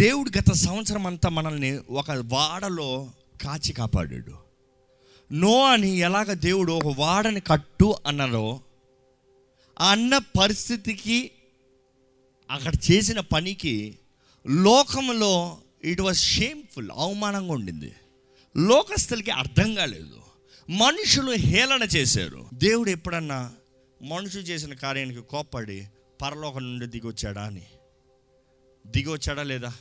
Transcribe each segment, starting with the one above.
దేవుడు గత సంవత్సరం అంతా మనల్ని ఒక వాడలో కాచి కాపాడాడు. నో అని ఎలాగ దేవుడు ఒక వాడని కట్టు అన్నారో ఆ అన్న పరిస్థితికి అక్కడ చేసిన పనికి లోకంలో ఇట్ వాజ్ షేమ్ఫుల్ అవమానంగా ఉండింది. లోకస్తులకి అర్థం కాలేదు. మనుషులు హేళన చేశారు. దేవుడు ఎప్పుడన్నా మనుషులు చేసిన కార్యానికి కోప్పడి పరలోకం నుండి దిగొచ్చాడా అని? దిగొచ్చాడా లేదా?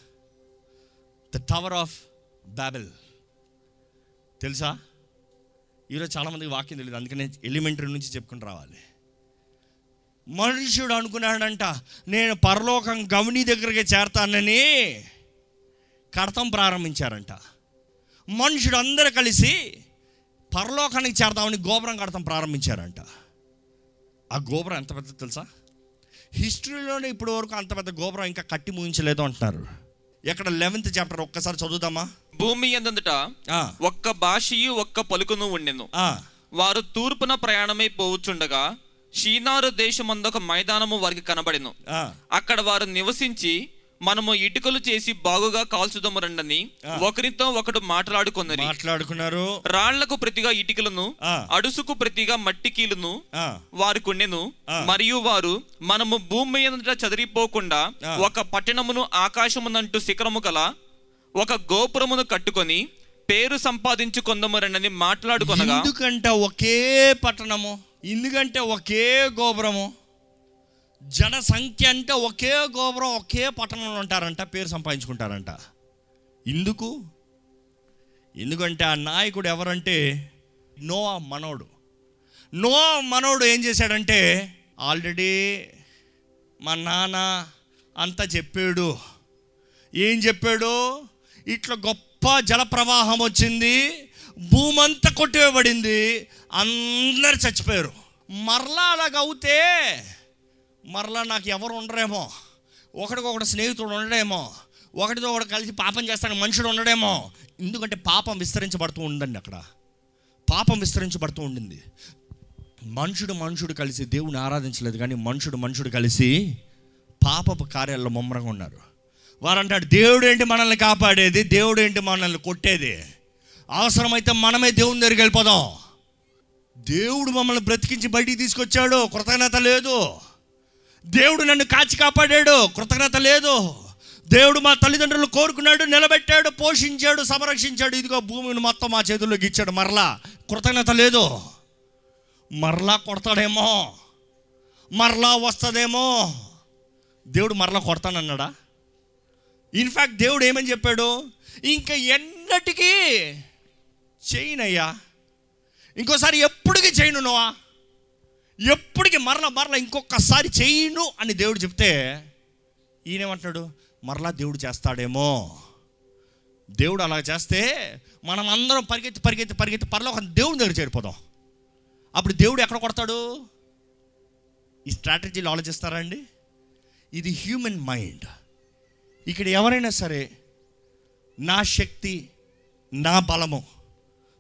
ద టవర్ ఆఫ్ బ్యాబెల్ తెలుసా? ఈరోజు చాలామందికి వాక్యం తెలియదు అందుకనే ఎలిమెంటరీ నుంచి చెప్పుకుని రావాలి. మనుషుడు అనుకున్నాడంట నేను పరలోకం గవని దగ్గరికి చేరతానని కడతం ప్రారంభించారంట. మనుషుడు అందరూ కలిసి పరలోకానికి చేరతామని గోపురం కడతం ప్రారంభించారంట. ఆ గోపురం ఎంత పెద్ద తెలుసా? హిస్టరీలోనే ఇప్పటి వరకు అంత పెద్ద గోపురం ఇంకా కట్టి ముగించలేదు అంటున్నారు. ఎక్కడ లెవెన్త్ చాప్టర్ ఒక్కసారి చదువుదామా? భూమి ఎందందుట? ఆ, ఒక్క భాషయు ఒక్క పలుకును ఉండెను. వారు తూర్పున ప్రయాణమై పోవచ్చుండగా షీనారు దేశమందొక మైదానము వారికి కనబడెను. అక్కడ వారు నివసించి మనము ఇటుకలు చేసి బాగుగా కాల్చుదము రండని. ఒకరితో ఒకడు మాట్లాడుకొన్నది మాట్లాడుకున్నారు రాళ్ళకు ప్రతిగా ఇటుకలను. అడుసుకు ప్రతిగా మట్టి కీలును ఉండెను ఆ. మరియు వారు మనము భూమి మీద చదిరిపోకుండా. ఒక పట్టణమును ఆకాశమునంటూ శిఖరము గల ఒక గోపురమును కట్టుకొని పేరు సంపాదించుకొందమరనని మాట్లాడుకొనగా ఎందుకంట ఒకే పట్టణము ఎందుకంటే ఒకే గోపురము జనసంఖ్య అంటే ఒకే గోపురం ఒకే పట్టణంలో ఉంటారంట పేరు సంపాదించుకుంటారంట. ఎందుకు? ఎందుకంటే ఆ నాయకుడు ఎవరంటే? నోవా మనోడు. నోవా మనోడు ఏం చేశాడంటే ఆల్రెడీ మా నాన్న అంతా చెప్పాడు. ఏం చెప్పాడు? ఇట్లా గొప్ప జలప్రవాహం వచ్చింది భూమంతా కొట్టివేయబడింది అందరు చచ్చిపోయారు. మరలా అలాగ అవుతే మరలా నాకు ఎవరు ఉండరేమో? ఒకడికొకడు స్నేహితుడు ఉండడేమో? ఒకటితో ఒకటి కలిసి పాపం చేస్తానికి మనుషుడు ఉండడేమో? ఎందుకంటే పాపం విస్తరించబడుతూ ఉందండి అక్కడ. పాపం విస్తరించబడుతూ ఉండింది. మనుషుడు మనుషుడు కలిసి దేవుని ఆరాధించలేదు కానీ మనుషుడు మనుషుడు కలిసి పాపపు కార్యాల్లో ముమ్మరంగా ఉన్నారు. వారంటాడు దేవుడు ఏంటి మనల్ని కాపాడేది? దేవుడు ఏంటి మనల్ని కొట్టేది? అవసరమైతే మనమే దేవుని దగ్గరికి వెళ్ళిపోదాం. దేవుడు మమ్మల్ని బ్రతికించి బయటికి తీసుకొచ్చాడు కృతజ్ఞత లేదు. దేవుడు నన్ను కాచి కాపాడాడు. కృతజ్ఞత లేదు. దేవుడు మా తల్లిదండ్రులు కోరుకున్నాడు నిలబెట్టాడు పోషించాడు సంరక్షించాడు. ఇదిగో భూమిని మొత్తం మా చేతుల్లోకి ఇచ్చాడు. మరలా కృతజ్ఞత లేదు. మరలా కొడతాడేమో. మరలా వస్తుందేమో. దేవుడు మరలా కొడతానన్నాడా? ఇన్ఫ్యాక్ట్ దేవుడు ఏమని చెప్పాడు? ఇంకా ఎన్నటికీ చేయనయ్యా. ఇంకోసారి ఎప్పటికీ చేయను నువ్వా ఎప్పటికీ మరల మరల ఇంకొకసారి చేయను అని దేవుడు చెప్తే ఈయనేమంటున్నాడు? మరలా దేవుడు చేస్తాడేమో. దేవుడు అలా చేస్తే మనం అందరం పరిగెత్తి పరిగెత్తి పరిగెత్తి పర్లో ఒక దేవుని దగ్గర చేరిపోదాం. అప్పుడు దేవుడు ఎక్కడ కొడతాడు? ఈ స్ట్రాటజీలు ఆలోచిస్తారా అండి? ఇది హ్యూమన్ మైండ్. ఇక్కడ ఎవరైనా సరే నా శక్తి నా బలము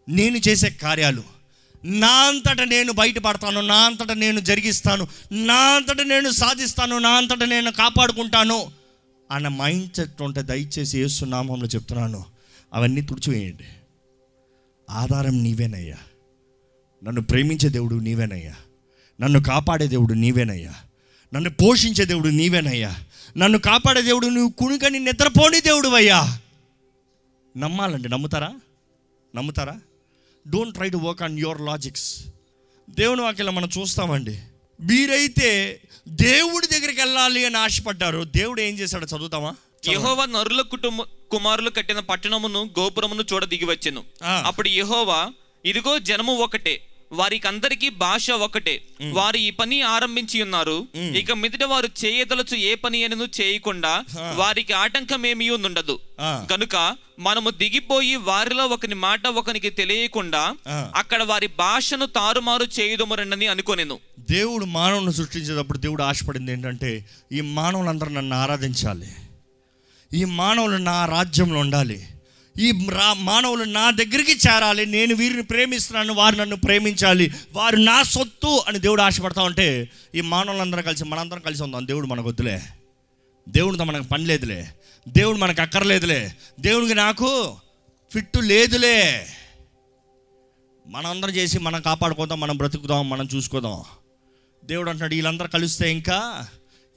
నేను చేసే కార్యాలు నా అంతట నేను బయటపడతాను నా అంతట నేను జరిగిస్తాను నా అంతట నేను సాధిస్తాను నా అంతట నేను కాపాడుకుంటాను అన్న మైండ్ సెట్ ఉంటే దయచేసి ఏసునామంలో చెప్తున్నాను. అవన్నీ తుడిచివేయండి. ఆధారం నీవేనయ్యా. నన్ను ప్రేమించే దేవుడు నీవేనయ్యా. నన్ను కాపాడే దేవుడు నీవేనయ్యా. నన్ను పోషించే దేవుడు నీవేనయ్యా. నన్ను కాపాడే దేవుడు నువ్వు కుణికని నిద్రపోని దేవుడు అయ్యా నమ్మాలండి నమ్ముతారా? నమ్ముతారా? Don't try to work on your logics దేవుని వాక్యలో మనం చూస్తామండి. మీరైతే దేవుడి దగ్గరికి వెళ్ళాలి అని ఆశపడ్డారు. దేవుడు ఏం చేశాడో చదువుతామా? యెహోవా నరుల కుటుంబ కుమారులు కట్టిన పట్టణమును గోపురమును చూడ దిగి వచ్చెను. అప్పుడు యెహోవా ఇదిగో జనము ఒకటే. వారికి అందరికీ భాష ఒకటే. వారు ఈ పని ఆరంభించి ఉన్నారు. ఇక మీదట వారు చేయదలచు ఏ పని అనను చేయకుండా వారికి ఆటంకమేమీ ఉండదు ఆ. కనుక మనము దిగిపోయి వారిలో ఒకని మాట ఒకనికి తెలియకుండా. అక్కడ వారి భాషను తారుమారు చేయుదమరనని అనుకొనెను. దేవుడు మానవుని సృష్టించేటప్పుడు దేవుడు ఆశపడింది ఏంటంటే ఈ మానవులందరూ నన్ను ఆరాధించాలి. ఈ మానవులు నా రాజ్యంలో ఉండాలి. ఈ రా మానవులు నా దగ్గరికి చేరాలి నేను వీరిని ప్రేమిస్తున్నాను వారు నన్ను ప్రేమించాలి వారు నా సొత్తు అని దేవుడు ఆశపడతా ఉంటే ఈ మానవులందరం కలిసి మనందరం కలిసి ఉందాం దేవుడు మనకు వద్దులే. దేవుడితో మనకు పని లేదులే. దేవుడు మనకు అక్కర్లేదులే. దేవుడికి నాకు ఫిట్టు లేదులే. మనందరం చేసి మనం కాపాడుకుందాం మనం బ్రతుకుదాం మనం చూసుకోదాం. దేవుడు అంటున్నాడు వీళ్ళందరూ కలిస్తే ఇంకా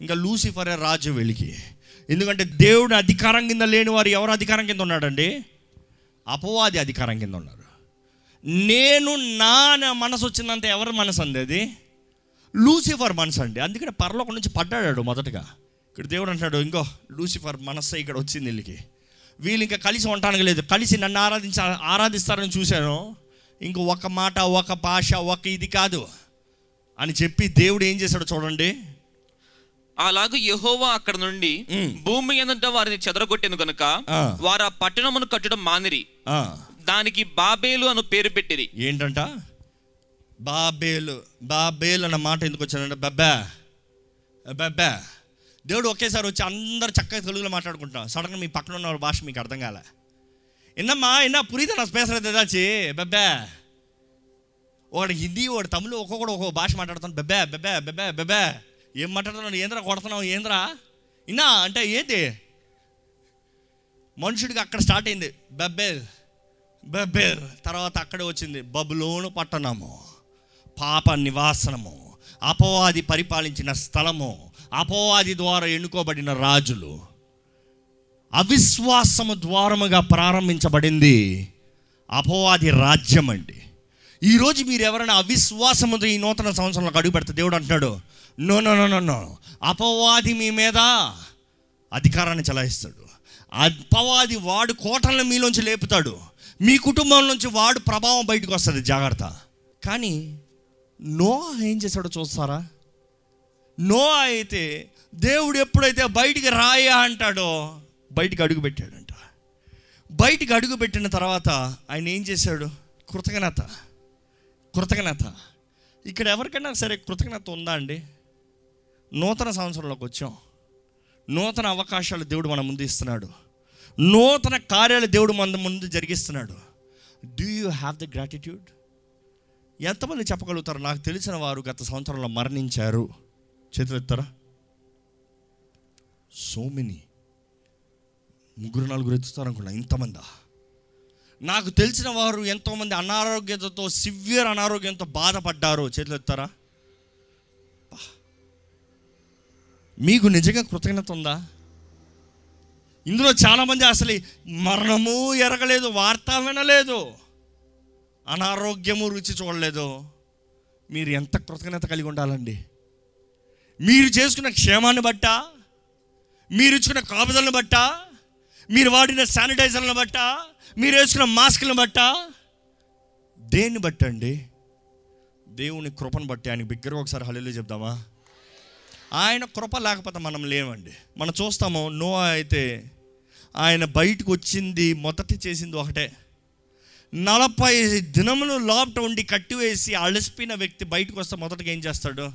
ఇంకా లూసిఫరే రాజు వెలికి ఎందుకంటే దేవుడు అధికారం కింద లేని వారు ఎవరు అధికారం కింద ఉన్నాడండి? అపవాది అధికారం కింద ఉన్నారు. నేను నా మనసు వచ్చిందంటే ఎవరి మనసు అండి అది? లూసిఫర్ మనసు అండి. అందుకనే పరలోకం నుంచి పడ్డాడు మొదటగా. ఇక్కడ దేవుడు అంటాడు ఇంకో లూసిఫర్ మనస్సే ఇక్కడ వచ్చింది వీళ్ళకి. వీళ్ళు ఇంకా కలిసి ఉండటానికి లేదు. కలిసి నన్ను ఆరాధించ ఆరాధిస్తారని చూశాను. ఇంక ఒక మాట ఒక భాష ఒక ఇది కాదు. అని చెప్పి దేవుడు ఏం చేశాడో చూడండి. అలాగూ యెహోవా అక్కడ నుండి. భూమి ఎదుట వారిని చెదరగొట్టెను గనుక ఆ. వారు ఆ పట్టణమును కట్టడం మానిరి. దానికి బాబేలు అను పేరు పెట్టిరి. ఏంటంట? బాబేలు బాబేలు అన్న మాట ఎందుకు వచ్చాడంటే? బెబ్బా బెబ్బా దేవుడు ఒకేసారి వచ్చి అందరు చక్కగా తెలుగులో మాట్లాడుకుంటాం. సడన్గా మీ పక్కన ఉన్న భాష మీకు అర్థం కాలే. ఎన్నమ్మా ఎన్న పురీత నా స్పేస్ దాచి బెబ్బా ఒకటి హిందీ ఒకటి తమిళ ఒక్కొక్కడు ఒక్కొక్క భాష మాట్లాడుతాను. బెబ్బా బెబ్బా బెబ్బా బెబ్బా ఏం మాట్లాడుతున్నావు? ఏంద్రా కొడుతున్నావు? ఏంద్రా? ఇన్నా అంటే ఏంటి మనుషుడికి అక్కడ స్టార్ట్ అయింది. బెబ్బేల్ బెబ్బేల్ తర్వాత అక్కడే వచ్చింది. బబులోను పట్టణము పాప నివాసనము అపవాది పరిపాలించిన స్థలము అపవాది ద్వారా ఎన్నుకోబడిన రాజులు. అవిశ్వాసము ద్వారముగా ప్రారంభించబడింది అపవాది రాజ్యం అండి ఈరోజు మీరు ఎవరైనా అవిశ్వాసముతో ఈ నూతన సంవత్సరంలో అడుగు పెడితే దేవుడు అంటున్నాడు no no no no no అపవాది మీ మీద అధికారాన్ని చలాయిస్తాడు. అపవాది వాడు కోటలను మీలోంచి లేపుతాడు. మీ కుటుంబం నుంచి వాడు ప్రభావం బయటకు వస్తుంది జాగ్రత్త. కానీ నో ఏం చేశాడో చూస్తారా? నో అయితే దేవుడు ఎప్పుడైతే బయటికి రాయా అంటాడో బయటికి అడుగు పెట్టాడంట. బయటికి అడుగు పెట్టిన తర్వాత ఆయన ఏం చేశాడు? కృతజ్ఞత. కృతజ్ఞత. ఇక్కడ ఎవరికైనా సరే కృతజ్ఞత ఉందా అండి? నూతన సంవత్సరంలోకి వచ్చాం. నూతన అవకాశాలు దేవుడు మన ముందు ఇస్తున్నాడు. నూతన కార్యాలు దేవుడు మన ముందు జరిగిస్తున్నాడు. Do you have the gratitude ఎంతమంది చెప్పగలుగుతారు? నాకు తెలిసిన వారు గత సంవత్సరంలో మరణించారు. చేతులెత్తారా సో మెనీ ముగ్గురు నలుగురు ఎత్తుతారు అనుకున్నా. ఇంతమందా? నాకు తెలిసిన వారు ఎంతోమంది అనారోగ్యతతో సివియర్ అనారోగ్యంతో బాధపడ్డారు. చేతులు మీకు నిజంగా కృతజ్ఞత ఉందా? ఇందులో చాలామంది అసలు మరణము ఎరగలేదు వార్త వినలేదు అనారోగ్యము రుచి చూడలేదు. మీరు ఎంత కృతజ్ఞత కలిగి ఉండాలండి? మీరు చేసుకున్న క్షేమాన్ని బట్టా? మీరు ఇచ్చుకున్న కాపుదలను బట్టా? మీరు వాడిన శానిటైజర్లను బట్టా? మీరు వేసుకున్న మాస్కులను బట్టా? దేన్ని బట్టండి? దేవుని కృపను బట్టి ఆయనకి బిగ్గరగా ఒకసారి హల్లు చెప్దామా? ఆయన కృప లేకపోతే మనం లేమండి మనం చూస్తాము నో అయితే ఆయన బయటకు వచ్చింది మొదటి చేసింది ఒకటే. నలభై దినములు లోపట ఉండి కట్టివేసి అలసిపోయిన వ్యక్తి బయటకు వస్తే మొదటగా ఏం చేస్తాడు?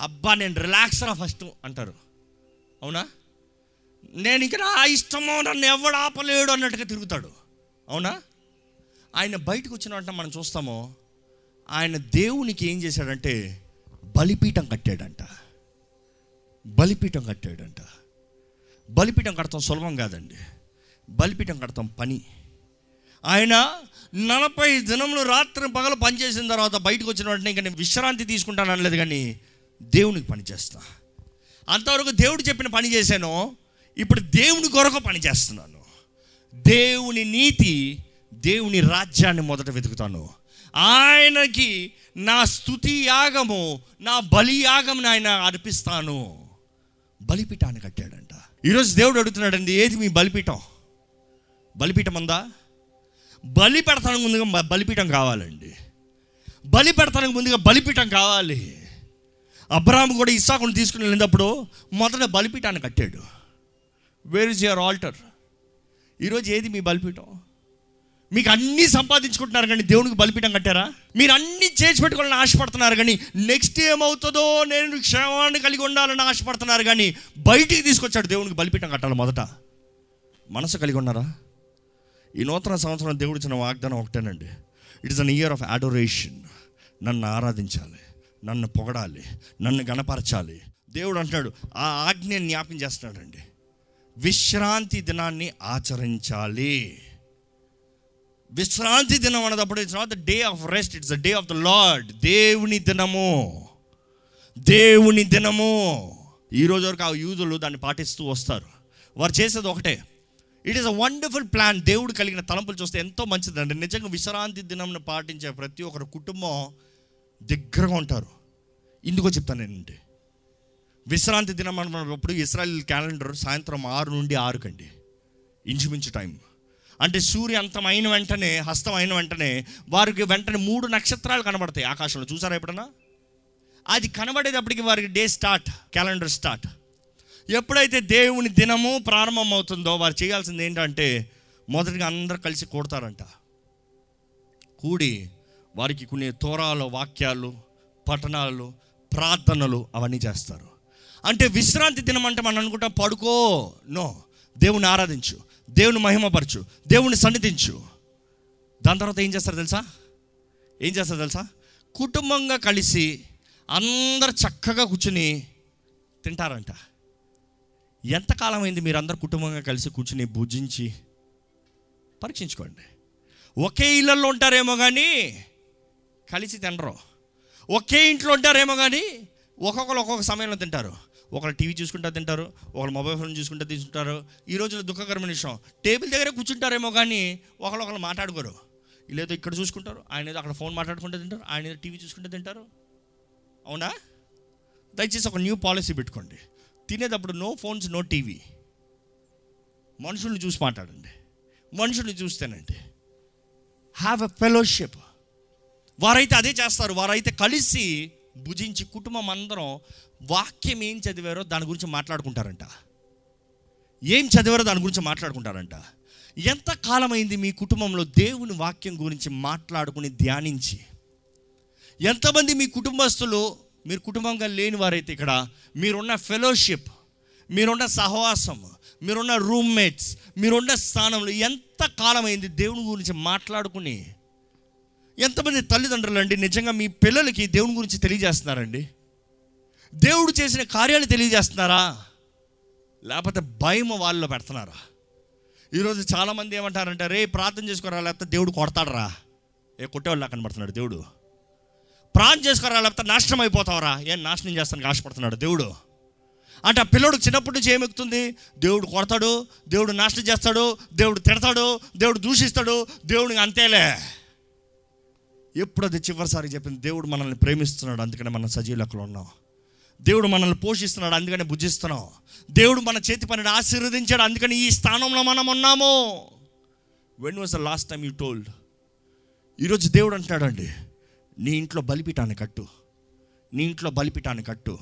అబ్బా నేను రిలాక్స్ రా ఫస్ట్ అంటారు. అవునా? నేను ఇంకా నా ఇష్టమో నన్ను ఎవడు ఆపలేడు అన్నట్టుగా తిరుగుతాడు. అవునా? ఆయన బయటకు వచ్చిన వెంటనే మనం చూస్తాము ఆయన దేవునికి ఏం చేశాడంటే బలిపీఠం కట్టాడంట. బలిపీఠం కట్టాడంట. బలిపీఠం కడతాం సులభం కాదండి. బలిపీఠం కడతాం పని. ఆయన నలభై దినములు రాత్రి పగలు పనిచేసిన తర్వాత బయటకు వచ్చిన వెంటనే ఇంకా నేను విశ్రాంతి తీసుకుంటాను అనలేదు కానీ దేవునికి పని చేస్తా. అంతవరకు దేవుడు చెప్పిన పని చేశాను. ఇప్పుడు దేవుని కొరకు పని చేస్తున్నాను. దేవుని నీతి దేవుని రాజ్యాన్ని మొదట వెతుకుతాను. ఆయనకి నా స్థుతి యాగము నా బలి యాగం ఆయన అర్పిస్తాను. బలిపీఠాన్ని కట్టాడంట. ఈరోజు దేవుడు అడుగుతున్నాడండి ఏది మీ బలిపీఠం? బలిపీఠం ఉందా? బలి పెడతానికి ముందుగా బలిపీఠం కావాలండి. బలి పెడతానికి ముందుగా బలిపీఠం కావాలి. అబ్రాహం కూడా ఇస్సాకుని తీసుకుని వెళ్ళినప్పుడు మొదట బలిపీఠాన్ని కట్టాడు. వేర్ ఇస్ యువర్ ఆల్టర్ ఈరోజు ఏది మీ బలిపీఠం? మీకు అన్నీ సంపాదించుకుంటున్నారు కానీ దేవునికి బలిపీఠం కట్టారా? మీరు అన్నీ చేసి పెట్టుకోవాలని ఆశపడుతున్నారు కానీ నెక్స్ట్ ఏమవుతుందో నేను క్షేమాన్ని కలిగి ఉండాలని ఆశపడుతున్నారు కానీ బయటికి తీసుకొచ్చాడు దేవునికి బలిపీఠం కట్టాలి మొదట. మనసు కలిగి ఉన్నారా? ఈ నూతన సంవత్సరం దేవుడు ఇచ్చిన వాగ్దానం ఒకటేనండి. It is an year of adoration నన్ను ఆరాధించాలి నన్ను పొగడాలి నన్ను గణపరచాలి. దేవుడు అంటున్నాడు ఆ ఆజ్ఞ జ్ఞాపకం చేస్తున్నాడండి. విశ్రాంతి దినాన్ని ఆచరించాలి. విశ్రాంతి దినం అన్నదప్పుడు it's not the day of rest it's the day of the lord దేవుని దినము. దేవుని దినము. ఈ రోజు వరకు ఆ యూదులు దాన్ని పాటిస్తూ వస్తారు. వారు చేసేది ఒకటే. It is a wonderful plan దేవుడు కలిగిన తలంపులు చూస్తే ఎంతో మంచిదండి. నిజంగా విశ్రాంతి దినంను పాటించే ప్రతి ఒక్కరు కుటుంబం దగ్గరగా ఉంటారు. ఇందుకో చెప్తాను నేనండి. విశ్రాంతి దినం అనుకున్నప్పుడు ఇస్రాయల్ క్యాలెండర్ సాయంత్రం ఆరు నుండి ఆరుకండి. ఇంచుమించు టైం అంటే సూర్య అంతం అయిన వెంటనే హస్తం అయిన వెంటనే వారికి వెంటనే మూడు నక్షత్రాలు కనబడతాయి ఆకాశంలో. చూసారా ఎప్పుడన్నా? అది కనబడేటప్పటికి వారికి డే స్టార్ట్ క్యాలెండర్ స్టార్ట్. ఎప్పుడైతే దేవుని దినము ప్రారంభం అవుతుందో వారు చేయాల్సింది ఏంటంటే మొదటిగా అందరు కలిసి కూడతారంట. కూడి వారికి కొన్ని తోరాలు వాక్యాలు పఠనాలు ప్రార్థనలు అవన్నీ చేస్తారు. అంటే విశ్రాంతి దినం అంటే మనం అనుకుంటాం పడుకో నో దేవుని ఆరాధించు. దేవుని మహిమపరచు దేవుని సన్నిధించు. దాని తర్వాత ఏం చేస్తారు తెలుసా? ఏం చేస్తారు తెలుసా? కుటుంబంగా కలిసి అందరు చక్కగా కూర్చుని తింటారంట. ఎంతకాలం అయింది మీరు అందరు కుటుంబంగా కలిసి కూర్చుని భుజించి? పరీక్షించుకోండి. ఒకే ఇళ్ళల్లో ఉంటారేమో కానీ కలిసి తినరు. ఒకే ఇంట్లో ఉంటారేమో కానీ ఒక్కొక్కరు ఒక్కొక్క సమయంలో తింటారు. ఒకరు టీవీ చూసుకుంటా తింటారు ఒకరు మొబైల్ ఫోన్ చూసుకుంటా తీసుకుంటారు ఈ రోజున దుఃఖకరమైన విషయం టేబుల్ దగ్గర కూర్చుంటారేమో కానీ ఒకరు ఒకరు మాట్లాడుకోరు. వీళ్ళేదో ఇక్కడ చూసుకుంటారు ఆయన ఏదో అక్కడ ఫోన్ మాట్లాడుకుంటూ తింటారు ఆయన ఏదో టీవీ చూసుకుంటూ తింటారు. అవునా? దయచేసి ఒక న్యూ పాలసీ పెట్టుకోండి. తినేటప్పుడు నో ఫోన్స్ నో టీవీ. మనుషుల్ని చూసి మాట్లాడండి. మనుషుల్ని చూస్తేనండి హ్యావ్ ఎ ఫెలోషిప్ వారైతే అదే చేస్తారు వారైతే కలిసి భుజించి కుటుంబం అందరం వాక్యం ఏం చదివారో దాని గురించి మాట్లాడుకుంటారంట. ఏం చదివారో దాని గురించి మాట్లాడుకుంటారంట. ఎంత కాలమైంది మీ కుటుంబంలో దేవుని వాక్యం గురించి మాట్లాడుకుని ధ్యానించి? ఎంతమంది మీ కుటుంబస్తులు మీరు కుటుంబంగా లేని వారైతే ఇక్కడ మీరున్న ఫెలోషిప్ మీరున్న సహవాసం మీరున్న రూమ్మేట్స్ మీరున్న స్థానంలో ఎంత కాలమైంది దేవుని గురించి మాట్లాడుకుని ఎంతమంది తల్లిదండ్రులు అండి నిజంగా మీ పిల్లలకి దేవుని గురించి తెలియజేస్తున్నారండి? దేవుడు చేసిన కార్యాలు తెలియజేస్తున్నారా? లేకపోతే భయం వాళ్ళలో పెడుతున్నారా? ఈరోజు చాలామంది ఏమంటారంటే రే ప్రార్థన చేసుకోరా? లేకపోతే దేవుడు కొడతాడరా. ఏ కొట్టేవాళ్ళు కనబడుతున్నాడు దేవుడు. ప్రాణం చేసుకోరా? లేకపోతే నాశనం అయిపోతావరా? ఏం నాశనం చేస్తానికి ఆశపడుతున్నాడు దేవుడు? అంటే ఆ పిల్లడు చిన్నప్పటి నుంచి ఏమెక్కుతుంది దేవుడు కొడతాడు దేవుడు నాశనం చేస్తాడు దేవుడు తిడతాడు దేవుడు దూషిస్తాడు దేవుడికి అంతేలే. ఎప్పుడు అది చివరిసారి చెప్పింది దేవుడు మనల్ని ప్రేమిస్తున్నాడు అందుకనే మనం సజీవ ఉన్నాం. దేవుడు మనల్ని పోషిస్తున్నాడు అందుకనే భుజిస్తున్నాం. దేవుడు మన చేతి పనిని ఆశీర్వదించాడు అందుకని ఈ స్థానంలో మనం ఉన్నాము. When was the last time you told ఈరోజు దేవుడు అంటున్నాడండి నీ ఇంట్లో బలిపీఠాన్ని కట్టు నీ ఇంట్లో బలిపీఠాన్ని కట్టు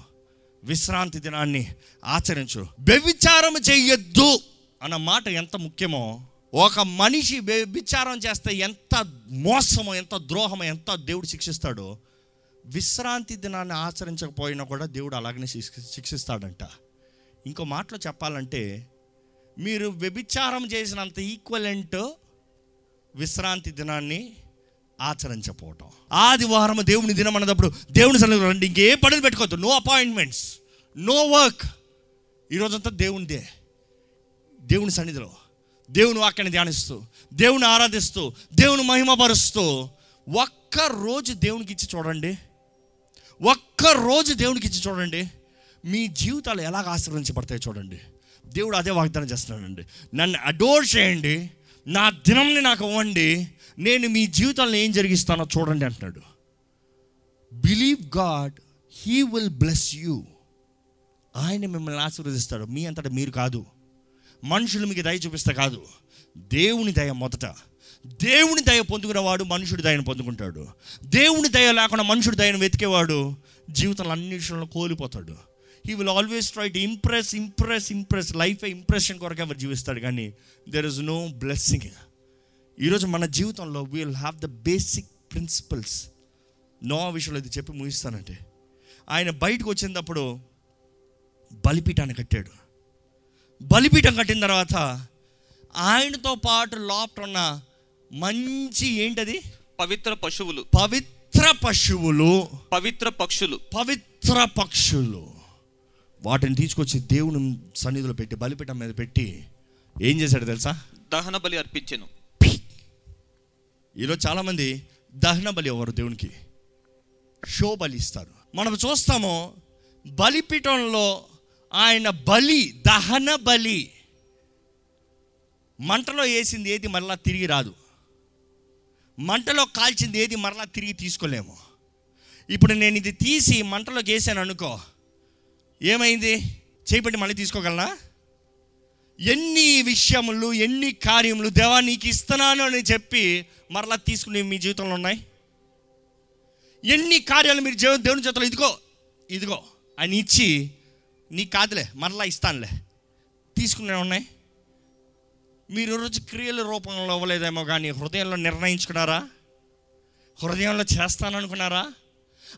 విశ్రాంతి దినాన్ని ఆచరించు వ్యభిచారం చేయొద్దు అన్న మాట ఎంత ముఖ్యమో ఒక మనిషి విచారం చేస్తే ఎంత మోసమో ఎంత ద్రోహమో ఎంత దేవుడు శిక్షిస్తాడో విశ్రాంతి దినాన్ని ఆచరించకపోయినా కూడా దేవుడు అలాగనే శిక్ష- శిక్షిస్తాడంట. ఇంకో మాటలో చెప్పాలంటే మీరు వ్యభిచారం చేసినంత ఈక్వలెంట్ విశ్రాంతి దినాన్ని ఆచరించకపోవటం. ఆదివారం దేవుని దినం అన్నప్పుడు దేవుని సన్నిధి రండి ఇంకే పనులు పెట్టుకోవద్దు. నో అపాయింట్మెంట్స్ నో వర్క్ ఈరోజంతా దేవునిదే. దేవుని సన్నిధిలో. దేవుని వాక్యాన్ని ధ్యానిస్తూ దేవుని ఆరాధిస్తూ దేవుని మహిమపరుస్తూ ఒక్క రోజు దేవునికి ఇచ్చి చూడండి. ఒక్క రోజు దేవునికి ఇచ్చి చూడండి. మీ జీవితాలు ఎలాగ ఆశీర్వదించబడతాయి చూడండి. దేవుడు అదే వాగ్దానం చేస్తున్నాడండి. నన్ను అడోర్ చేయండి. నా దినంని నాకు ఇవ్వండి. నేను మీ జీవితాలను ఏం జరిగిస్తానో చూడండి అంటున్నాడు. Believe God he will bless you ఆయన మిమ్మల్ని ఆశీర్వదిస్తాడు. మీ అంతటా మీరు కాదు. మనుషులు మీకు దయ చూపిస్తే కాదు. దేవుని దయ మొదట. దేవుని దయ పొందుకునేవాడు మనుషుడి దయను పొందుకుంటాడు. దేవుని దయ లేకుండా మనుషుడి దయను వెతికేవాడు జీవితంలో అన్ని విషయంలో కోల్పోతాడు. He will always try to impress impress impress life impression కొరకు ఎవరు జీవిస్తాడు. కానీ దెర్ ఇస్ నో బ్లెస్సింగ్ ఈరోజు మన జీవితంలో will have the basic principles no విషయంలో ఇది చెప్పి ముగిస్తానంటే ఆయన బయటకు వచ్చినప్పుడు బలిపీఠాన్ని కట్టాడు. బలిపీఠం కట్టిన తర్వాత ఆయనతో పాటు లోపల ఉన్న మంచి ఏంటది? పవిత్ర పశువులు. పవిత్ర పశువులు. పవిత్ర పక్షులు. పవిత్ర పక్షులు. వాటిని తీసుకొచ్చి దేవుని సన్నిధిలో పెట్టి బలిపీఠం మీద పెట్టి ఏం చేశాడు తెలుసా? దహన బలి అర్పించెను. ఈరోజు చాలామంది దహన బలి ఎవరు దేవునికి. షో బలి ఇస్తారు మనం చూస్తాము బలిపీఠంలో ఆయన బలి దహన బలి. మంటలో వేసింది ఏది మరలా తిరిగి రాదు. మంటలో కాల్చింది ఏది మరలా తిరిగి తీసుకోలేము. ఇప్పుడు నేను ఇది తీసి మంటలోకి వేసాను అనుకో ఏమైంది? చేపట్టి మళ్ళీ తీసుకోగలనా? ఎన్ని విషయములు ఎన్ని కార్యములు దేవా నీకు ఇస్తున్నాను అని చెప్పి మరలా తీసుకుని మీ జీవితంలో ఉన్నాయి? ఎన్ని కార్యాలు మీరు దేవుని చేతిలో ఇదిగో ఇదిగో అని ఇచ్చి నీ కాదులే మరలా ఇస్తానులే. తీసుకునే ఉన్నాయి. మీరు రోజు క్రియల రూపంలో అవ్వలేదేమో కానీ హృదయంలో నిర్ణయించుకున్నారా? హృదయంలో చేస్తాననుకున్నారా?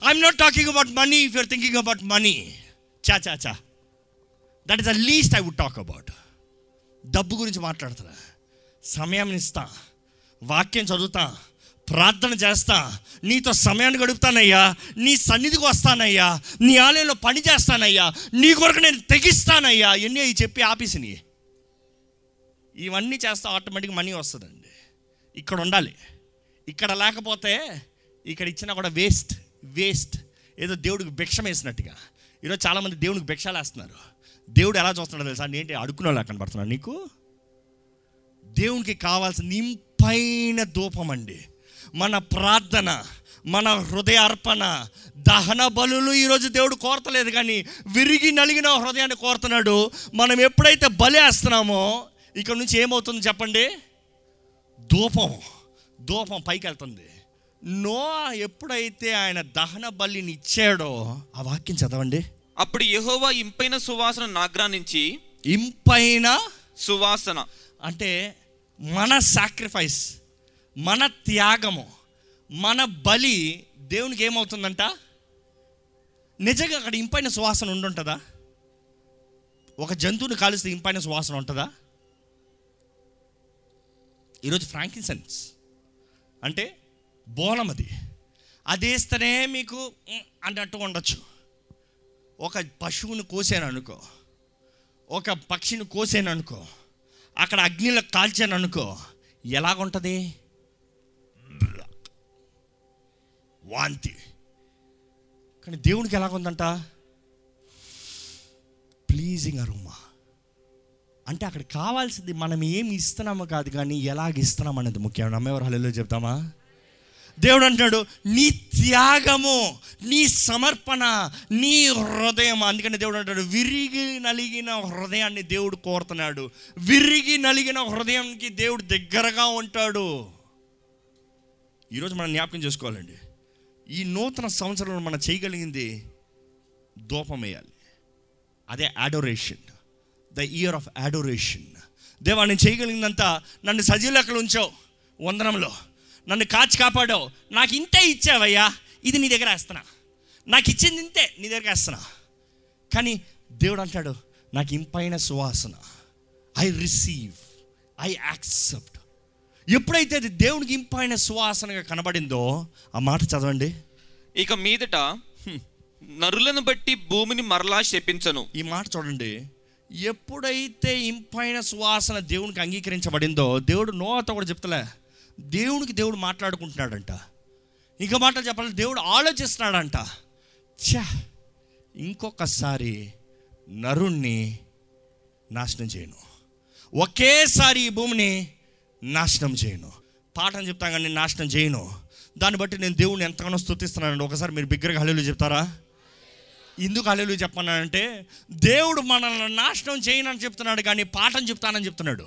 I'm not talking about money if your thinking about money చా చా చా. That is the least I would talk about డబ్బు గురించి మాట్లాడుతున్నా. సమయం ఇస్తా. వాక్యం చదువుతా. ప్రార్థన చేస్తా. నీతో సమయాన్ని గడుపుతానయ్యా. నీ సన్నిధికి వస్తానయ్యా. నీ ఆలయంలో పని చేస్తానయ్యా. నీ కొరకు నేను తెగిస్తానయ్యా. ఎన్ని అవి చెప్పి ఆపేసినాయి ఇవన్నీ చేస్తా ఆటోమేటిక్ మనీ వస్తుందండి. ఇక్కడ ఉండాలి. ఇక్కడ లేకపోతే ఇక్కడ ఇచ్చినా కూడా వేస్ట్ వేస్ట్. ఏదో దేవుడికి భిక్షం వేసినట్టుగా. ఈరోజు చాలామంది దేవుడికి భిక్షాలు వేస్తున్నారు. దేవుడు ఎలా చూస్తున్నాడు తెలుసా? నేంటి అడుక్కునేలా కనబడుతున్నాడు నీకు? దేవునికి కావాల్సిన నింపైన ధూపం అండి. మన ప్రార్థన మన హృదయ అర్పణ దహన బలులు ఈరోజు దేవుడు కోరతలేదు కానీ విరిగి నలిగిన హృదయాన్ని కోరుతున్నాడు. మనం ఎప్పుడైతే బలేస్తున్నామో ఇక్కడ నుంచి ఏమవుతుంది చెప్పండి? ధూపం ధూపం పైకి వెళ్తుంది. నో ఎప్పుడైతే ఆయన దహన బలిని ఇచ్చాడో ఆ వాక్యం చదవండి. అప్పుడు యెహోవా ఇంపైన సువాసన నాగ్రానించి ఇంపైన సువాసన. అంటే మన సాక్రిఫైస్ మన త్యాగము మన బలి దేవునికి ఏమవుతుందంట? నిజంగా అక్కడ ఇంపైన సువాసన ఉండుంటుందా? ఒక జంతువుని కాలుస్తే ఇంపైన సువాసన ఉంటుందా? ఈరోజు ఫ్రాంకిన్సెన్స్. అంటే బోనం అది. అది వేస్తేనే మీకు అన్నట్టు ఉండొచ్చు. ఒక పశువుని కోసాను అనుకో ఒక పక్షిని కోసాను అనుకో అక్కడ అగ్నిలో కాల్చాను అనుకో ఎలాగుంటుంది? వాంతి. కానీ దేవునికి ఎలాగుందంట ప్లీజింగ్ అరుమా అంటే అక్కడ కావాల్సింది మనం ఏమి ఇస్తున్నామో కాదు కానీ ఎలాగ ఇస్తున్నాం అనేది ముఖ్యం. నమ్మేవారు హలో చెప్తామా? దేవుడు అంటాడు నీ త్యాగము నీ సమర్పణ నీ హృదయం. అందుకని దేవుడు అంటాడు విరిగి నలిగిన హృదయాన్ని దేవుడు కోరుతున్నాడు. విరిగి నలిగిన హృదయానికి దేవుడు దగ్గరగా ఉంటాడు. ఈరోజు మనం జ్ఞాపకం చేసుకోవాలండి. ఈ నూతన సంవత్సరంలో మనం చేయగలిగింది దూపం వేయాలి అదే adoration the year of adoration దేవా నేను చేయగలిగిందంతా నన్ను సజీలకలు ఉంచావు వందనంలో. నన్ను కాచి కాపాడావు. నాకు ఇంతే ఇచ్చావయ్యా. ఇది నీ దగ్గర వేస్తున్నా. నాకు ఇచ్చింది ఇంతే నీ దగ్గర వేస్తున్నా. కానీ దేవుడు అంటాడు నాకు ఇంపైన సువాసన. ఐ రిసీవ్ ఐ యాక్సెప్ట్ ఎప్పుడైతే అది దేవునికి ఇంపైన సువాసనగా కనబడిందో ఆ మాట చదవండి. ఇక మీదట నరులను బట్టి భూమిని మరలా శపించను. ఈ మాట చూడండి. ఎప్పుడైతే ఇంపైన సువాసన దేవునికి అంగీకరించబడిందో దేవుడు నోతో కూడా చెప్తలే దేవునికి దేవుడు మాట్లాడుకుంటున్నాడంట. ఇంకా మాటలు చెప్పాలి దేవుడు ఆలోచిస్తున్నాడంట. ఛా ఇంకొకసారి నరుణ్ణి నాశనం చేయను. ఒకేసారి ఈ భూమిని నాశనం చేయను. పాఠం చెప్తాను కానీ నేను నాశనం చేయను. దాన్ని బట్టి నేను దేవుడిని ఎంతగానో స్థుతిస్తున్నానండి ఒకసారి మీరు బిగ్గరగా హల్లులు చెప్తారా? ఎందుకు హల్లులు చెప్పన్నానంటే దేవుడు మనల్ని నాశనం చేయనని చెప్తున్నాడు కానీ పాఠం చెప్తానని చెప్తున్నాడు.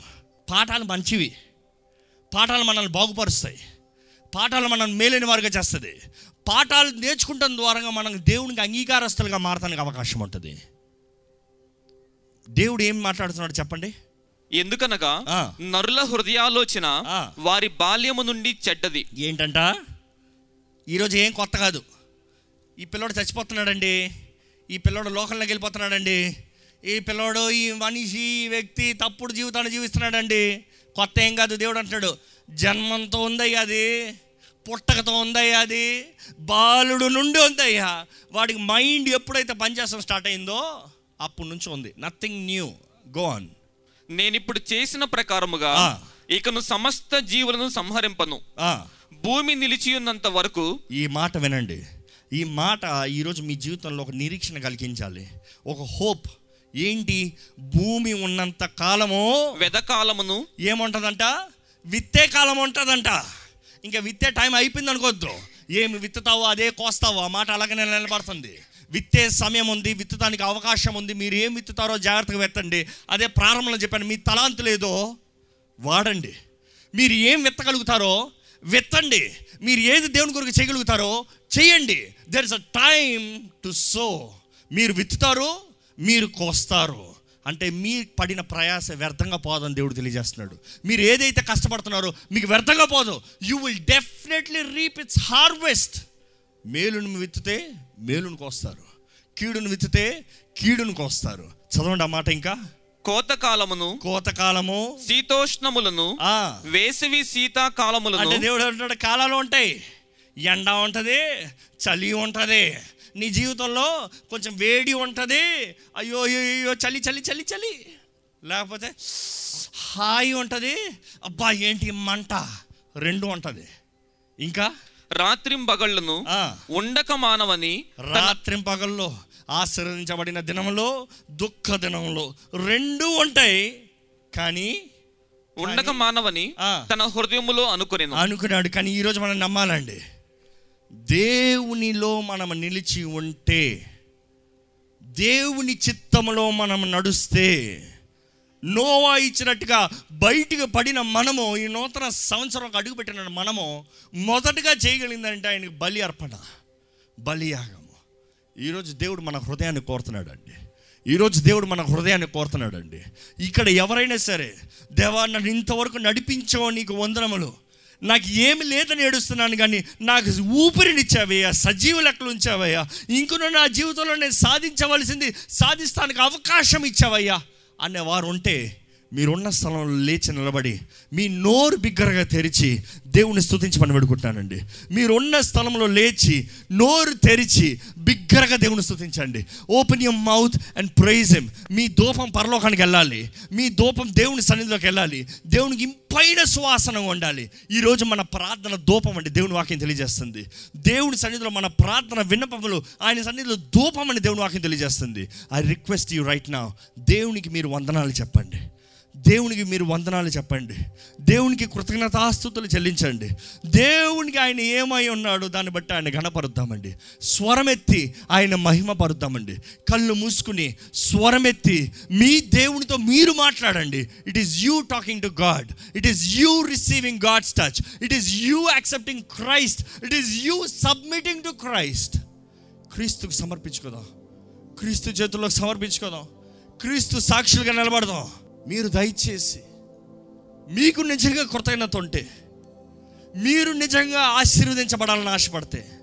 పాఠాలు మంచివి. పాఠాలు మనల్ని బాగుపరుస్తాయి. పాఠాలు మనల్ని మేలైన వారుగా చేస్తుంది. పాఠాలు నేర్చుకుంటాం ద్వారా మనం దేవునికి అంగీకారస్తులుగా మారటానికి అవకాశం ఉంటుంది. దేవుడు ఏం మాట్లాడుతున్నాడు చెప్పండి. ఎందుకనగా. నరుల హృదయాలోచన. వారి బాల్యము నుండి చెడ్డది. ఏంటంట? ఈరోజు ఏం కొత్త కాదు. ఈ పిల్లోడు చచ్చిపోతున్నాడండి. ఈ పిల్లోడు లోకంలోకి వెళ్ళిపోతున్నాడండి. ఈ పిల్లోడు ఈ మనిషి ఈ వ్యక్తి తప్పుడు జీవితాన్ని జీవిస్తున్నాడండి. కొత్త ఏం కాదు దేవుడు అంటున్నాడు జన్మంతో ఉందయ్యా అది పుట్టకతో ఉందయ్యా అది బాలుడు నుండి ఉందయ్యా. వాడికి మైండ్ ఎప్పుడైతే పనిచేస్తాం స్టార్ట్ అయిందో అప్పటి నుంచి ఉంది. Nothing new. గో ఆన్ నేనిప్పుడు చేసిన ప్రకారముగా. ఇకను సమస్త జీవులను సంహరింపను. భూమి నిలిచి ఉన్నంత వరకు ఈ మాట వినండి. ఈ మాట ఈరోజు మీ జీవితంలో ఒక నిరీక్షణ కలిగించాలి. ఒక హోప్. ఏంటి? భూమి ఉన్నంత కాలము వెదకాలమును ఏముంటుందంట? విత్తే కాలం ఉంటుందంట. ఇంకా విత్తే టైం అయిపోయింది అనుకోవద్దు ఏమి విత్తుతావో అదే కోస్తావో. ఆ మాట అలాగనే నిలబడుతుంది. విత్తే సమయం ఉంది విత్తడానికి అవకాశం ఉంది మీరు ఏం విత్తుతారో జాగ్రత్తగా వెత్తండి. అదే ప్రారంభంలో చెప్పాను మీ తలాంతు లేదో వాడండి. మీరు ఏం విత్తగలుగుతారో విత్తండి. మీరు ఏది దేవుని కొరకు చేయగలుగుతారో చేయండి. There is a time to sow మీరు విత్తుతారు మీరు కోస్తారు. అంటే మీ పడిన ప్రయాస వ్యర్థంగా పోదని దేవుడు తెలియజేస్తున్నాడు. మీరు ఏదైతే కష్టపడుతున్నారో మీకు వ్యర్థంగా పోదు. You will definitely reap its harvest మేలును విత్తితే మేలును కోస్తారు. కీడును విత్తితే కీడును కోస్తారు. చదవండి ఆ మాట ఇంకా. కోతకాలమును కోతకాలము శీతోష్ణములను ఆ. వేసవి శీతాకాలములను అంటే దేవుడు అంటాడు కాలాలు ఉంటాయి. ఎండ ఉంటుంది చలి ఉంటుంది. నీ జీవితంలో కొంచెం వేడి ఉంటుంది. అయ్యో అయ్యో అయ్యో చలి చలి చలి చలి. లేకపోతే హాయి ఉంటుంది. అబ్బా ఏంటి మంట? రెండు ఉంటుంది. ఇంకా? రాత్రింబగళ్ళను ఆ, ఉండక మానవని రాత్రి పగల్లో ఆశీర్వదించబడిన దినంలో దుఃఖ దినంలో రెండు ఉంటాయి. కానీ ఉండక మానవని ఆ. తన హృదయములో అనుకునేను. అనుకున్నాడు. కానీ ఈరోజు మనం నమ్మాలండి. దేవునిలో మనం నిలిచి ఉంటే దేవుని చిత్తములో మనం నడుస్తే నోవా ఇచ్చినట్టుగా బయటికి పడిన మనము ఈ నూతన సంవత్సరం అడుగుపెట్టిన మనము మొదటగా చేయగలిగిందంటే ఆయనకి బలి అర్పణ బలియాగము ఈరోజు దేవుడు మన హృదయాన్ని కోరుతున్నాడు అండి ఈరోజు దేవుడు మన హృదయాన్ని కోరుతున్నాడు అండి ఇక్కడ ఎవరైనా సరే దేవా నన్ను ఇంతవరకు నడిపించావు నీకు వందనములు. నాకు ఏమి లేదని ఏడుస్తున్నాను కానీ నాకు ఊపిరినిచ్చావయ్యా సజీవ లెక్కలు ఉంచావయ్యా. ఇంకను నా జీవితంలో నేను సాధించవలసింది సాధిస్తానికి అవకాశం ఇచ్చావయ్యా. అనేవారు ఉంటే మీరున్న స్థలంలో లేచి నిలబడి మీ నోరు బిగ్గరగా తెరిచి దేవుని స్తుతించమని పెడుకుంటానండి మీరున్న స్థలంలో లేచి నోరు తెరిచి బిగ్గరగా దేవుని స్థుతించండి open your mouth and praise him మీ దూపం పరలోకానికి వెళ్ళాలి. మీ దూపం దేవుని సన్నిధిలోకి వెళ్ళాలి. దేవునికి ఇంపైన సువాసన ఉండాలి. ఈరోజు మన ప్రార్థన దూపం అండి. దేవుని వాక్యం తెలియజేస్తుంది. దేవుని సన్నిధిలో మన ప్రార్థన విన్నపములు ఆయన సన్నిధిలో దూపం అని దేవుని వాక్యం తెలియజేస్తుంది. ఐ రిక్వెస్ట్ యూ రైట్ నా దేవునికి మీరు వందనాలు చెప్పండి. దేవునికి మీరు వందనాలు చెప్పండి. దేవునికి కృతజ్ఞతాస్థుతులు చెల్లించండి. దేవునికి ఆయన ఏమై ఉన్నాడో దాన్ని బట్టి ఆయన గణపరుద్దామండి స్వరమెత్తి ఆయన మహిమ పరుద్దామండి. కళ్ళు మూసుకుని స్వరమెత్తి మీ దేవునితో మీరు మాట్లాడండి. It is you talking to God it is you receiving God's touch it is you accepting Christ it is you submitting to Christ క్రీస్తుకు సమర్పించుకోదాం. క్రీస్తు చేతుల్లో సమర్పించుకోదాం. క్రీస్తు సాక్షులుగా నిలబడదాం. మీరు దయచేసి మీకు నిజంగా కృతజ్ఞత ఉంటే మీరు నిజంగా ఆశీర్వదించబడాలని ఆశపడితే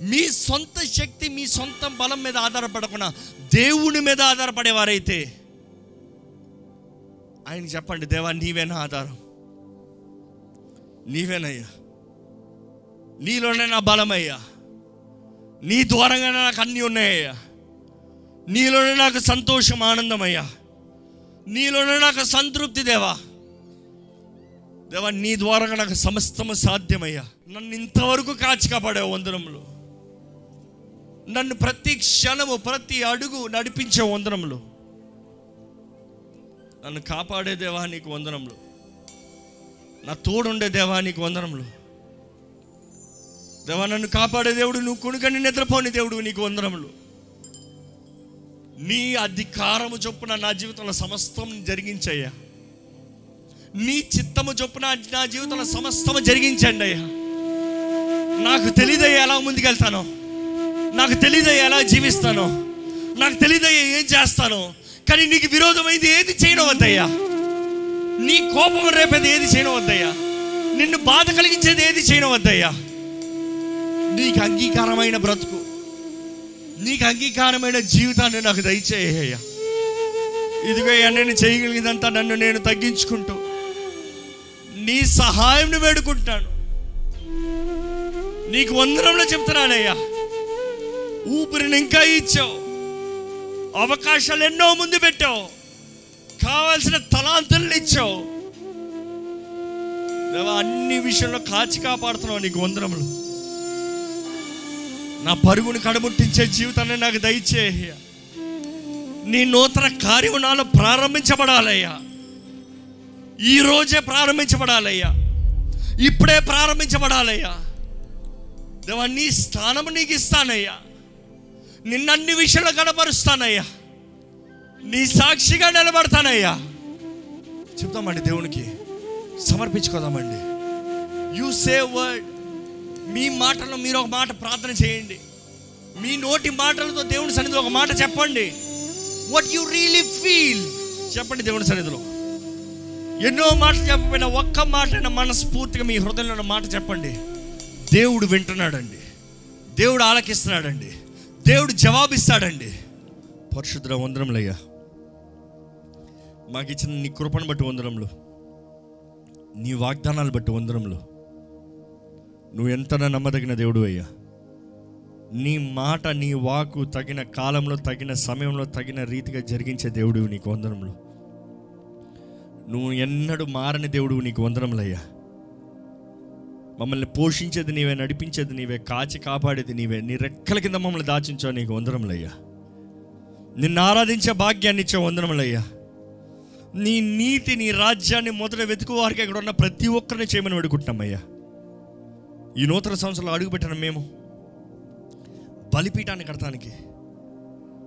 మీ సొంత శక్తి మీ సొంత బలం మీద ఆధారపడకుండా దేవుని మీద ఆధారపడేవారైతే ఆయన చెప్పండి దేవా నీవేనా ఆధారం. నీవేనయ్యా. నీలోనే నా బలమయ్యా. నీ ద్వారంగానే నాకు అన్నీ ఉన్నాయ్యా నీలోనే నాకు సంతోషం ఆనందమయ్యా. నీలోనే నాకు సంతృప్తి దేవా. దేవా నీ ద్వారా నాకు సమస్తము సాధ్యమయ్యా. నన్ను ఇంతవరకు కాచి కాపాడే వందనములు. నన్ను ప్రతి క్షణము ప్రతి అడుగు నడిపించే వందనములు. నన్ను కాపాడే దేవా నీకు వందనములు. నా తోడుండే దేవా నీకు వందనములు. దేవా నన్ను కాపాడే దేవుడు నువ్వు కొనుకని నిద్రపోని దేవుడు నీకు వందనములు. నీ అధికారము చొప్పున నా జీవితంలో సమస్తం జరిగించయ్యా. నీ చిత్తము చొప్పున నా జీవితంలో సమస్తము జరిగించండి అయ్యా. నాకు తెలియదయ్యా ఎలా ముందుకెళ్తానో. నాకు తెలియదయ్యా ఎలా జీవిస్తానో. నాకు తెలియదయ్యా ఏం చేస్తానో. కానీ నీకు విరోధమైంది ఏది చేయడం వద్దయ్యా నీ కోపం రేపేది ఏది చేయడం వద్దయ్యా నిన్ను బాధ కలిగించేది ఏది చేయడం వద్దయ్యా నీకు అంగీకారమైన బ్రతుకు. నీకు అంగీకారమైన జీవితాన్ని నాకు దయచేయ ఇదిగో నేను చేయగలిగినంత నన్ను నేను తగ్గించుకుంటూ నీ సహాయంను వేడుకుంటాను నీకు వందనంలో చెప్తున్నానయ్యా. ఊపిరిని ఇంకా ఇచ్చావు. అవకాశాలు ఎన్నో ముందు పెట్టావు. కావాల్సిన తలాంతులను ఇచ్చావు. అన్ని విషయంలో కాచి కాపాడుతున్నావు నీకు వందనములు. నా పరుగుని కడముట్టించే జీవితాన్ని నాకు దయచేయ నీ నూతన కార్యము నాలో ప్రారంభించబడాలయ్యా ఈరోజే ప్రారంభించబడాలయ్యా. ఇప్పుడే ప్రారంభించబడాలయ్యా. దేవా నీ స్థానము నీకు ఇస్తానయ్యా. నిన్నన్ని విషయాలు కనపరుస్తానయ్యా. నీ సాక్షిగా నిలబడతానయ్యా. చెప్తామండి దేవునికి. సమర్పించుకోదామండి. యు సేవ్ వర్డ్ మీ మాటలో మీరు ఒక మాట ప్రార్థన చేయండి. మీ నోటి మాటలతో దేవుని సన్నిధిలో ఒక మాట చెప్పండి. వాట్ యు రియలీ ఫీల్ చెప్పండి దేవుని సన్నిధిలో. ఎన్నో మాటలు చెప్పకపోయినా ఒక్క మాట మనస్ఫూర్తిగా మీ హృదయంలో ఉన్న మాట చెప్పండి. దేవుడు వింటున్నాడండి. దేవుడు ఆలకిస్తున్నాడండి. దేవుడు జవాబిస్తాడండి. పరిశుద్ధ వందరములయ్యా మాకు ఇచ్చిన నీ కృపను బట్టి వందరంలో నీ వాగ్దానాలు బట్టి వందరంలో నువ్వు ఎంత నమ్మదగిన దేవుడు అయ్యా? నీ మాట నీ వాకు తగిన కాలంలో తగిన సమయంలో తగిన రీతిగా జరిగించే దేవుడు నీకు వందనములు. నువ్వు ఎన్నడూ మారని దేవుడు నీకు వందనములయ్యా మమ్మల్ని పోషించేది నీవే నడిపించేది నీవే కాచి కాపాడేది నీవే. నీ రెక్కల కింద మమ్మల్ని దాచించావు నీకు వందనములయ్యా నిన్ను ఆరాధించే భాగ్యాన్ని ఇచ్చే వందనములయ్యా నీ నీతి నీ రాజ్యాన్ని మొదట వెతుకు వారికి ఇక్కడ ఉన్న ప్రతి ఒక్కరిని చేయమని వేడుకుంటున్నామయ్యా ఈ నూతన సంవత్సరంలో అడుగుపెట్టిన మేము బలిపీఠాన్ని కడతానికి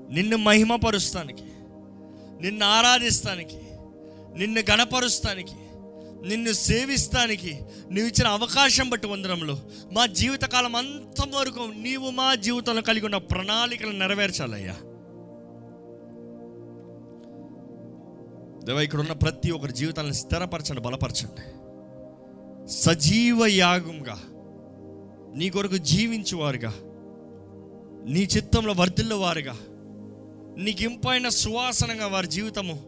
నిన్ను మహిమపరుస్తానికి నిన్ను ఆరాధిస్తానికి నిన్ను గణపరుస్తానికి నిన్ను సేవిస్తానికి నువ్వు ఇచ్చిన అవకాశం బట్టి వందరంలో మా జీవితకాలం అంతవరకు నీవు మా జీవితంలో కలిగి ఉన్న ప్రణాళికలు నెరవేర్చాలయ్యా. దేవా ఇక్కడ ఉన్న ప్రతి ఒక్కరి జీవితాలను స్థిరపరచండి బలపరచండి. సజీవ యాగంగా నీ కొరకు జీవించేవారుగా. నీ చిత్తంలో వర్ధిల్ల వారుగా నీకు ఇంపైన సువాసనగా వారి జీవితము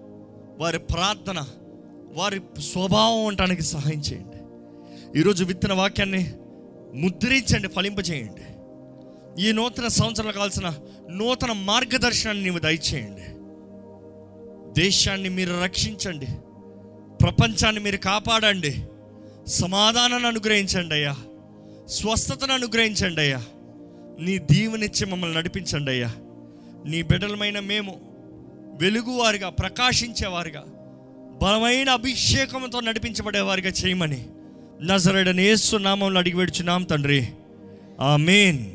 వారి ప్రార్థన వారి స్వభావం ఉండటానికి సహాయం చేయండి. ఈరోజు విత్తన వాక్యాన్ని ముద్రించండి ఫలింపజేయండి. ఈ నూతన సంవత్సరంలో కావాల్సిన నూతన మార్గదర్శనాన్ని నీవు దయచేయండి. దేశాన్ని మీరు రక్షించండి. ప్రపంచాన్ని మీరు కాపాడండి. సమాధానాన్ని అనుగ్రహించండి అయ్యా. స్వస్థతను అనుగ్రహించండి అయ్యా. నీ దీవెనిచ్చి మమ్మల్ని నడిపించండి అయ్యా. నీ బిడ్డలమైన మేము వెలుగువారిగా ప్రకాశించేవారుగా బలమైన అభిషేకంతో నడిపించబడేవారిగా చేయమని నజరడని నామంలో అడిగి వేడుచున్నాం తండ్రి. ఆమెన్.